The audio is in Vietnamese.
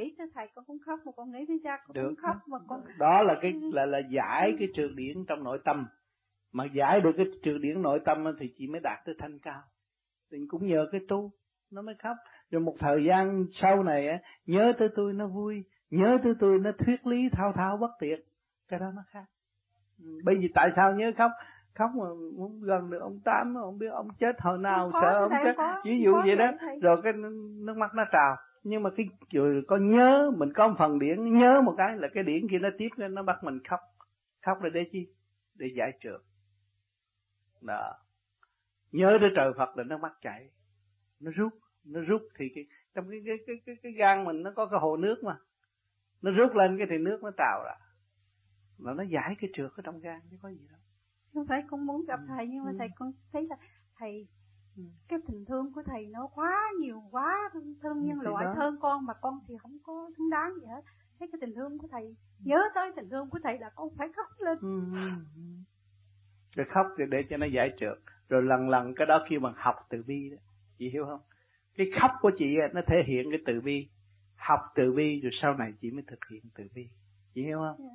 nghĩ tới thầy con cũng khóc mà con nghĩ tới cha con Được. cũng khóc mà con đó là cái là là giải cái trường điển trong nội tâm. Mà giải được cái trường điển nội tâm thì chị mới đạt tới thanh cao. Thì cũng nhờ cái tu nó mới khóc. Rồi một thời gian sau này nhớ tới tôi nó vui nhớ tới tôi nó thuyết lý thao thao bất tuyệt cái đó nó khác. Ừ, bây giờ tại sao nhớ khóc? Khóc mà muốn gần được ông tám ông biết ông chết hồi nào Không sợ ông chết. không ví dụ không vậy đó. rồi cái nước mắt nó trào nhưng mà cái rồi có nhớ mình có một phần điển nhớ một cái là cái điển kia nó tiếp lên nó bắt mình khóc. Khóc là để chi? Để giải trượt. Đó. Nhớ tới trời Phật là nó mắt chảy nó rút nó rút thì cái trong cái cái cái cái, cái gan mình nó có cái hồ nước mà. Nó rút lên cái thì nước nó trào ra. Là nó giải cái trượt ở trong gan chứ có gì đâu. Không phải con muốn gặp Ừ. thầy nhưng mà Ừ. thầy con thấy là thầy Ừ. cái tình thương của thầy nó quá nhiều quá thương, thương nhân loại thương con mà con thì không có xứng đáng gì hết. Thấy cái tình thương của thầy nhớ tới tình thương của thầy là con phải khóc lên. Ừ, ừ, ừ. rồi khóc thì để cho nó giải trượt. Rồi lần lần cái đó kêu bằng học từ bi đó. Chị hiểu không? Cái khóc của chị nó thể hiện cái từ bi. Học từ bi rồi sau này chị mới thực hiện từ bi. Chị hiểu không? Dạ.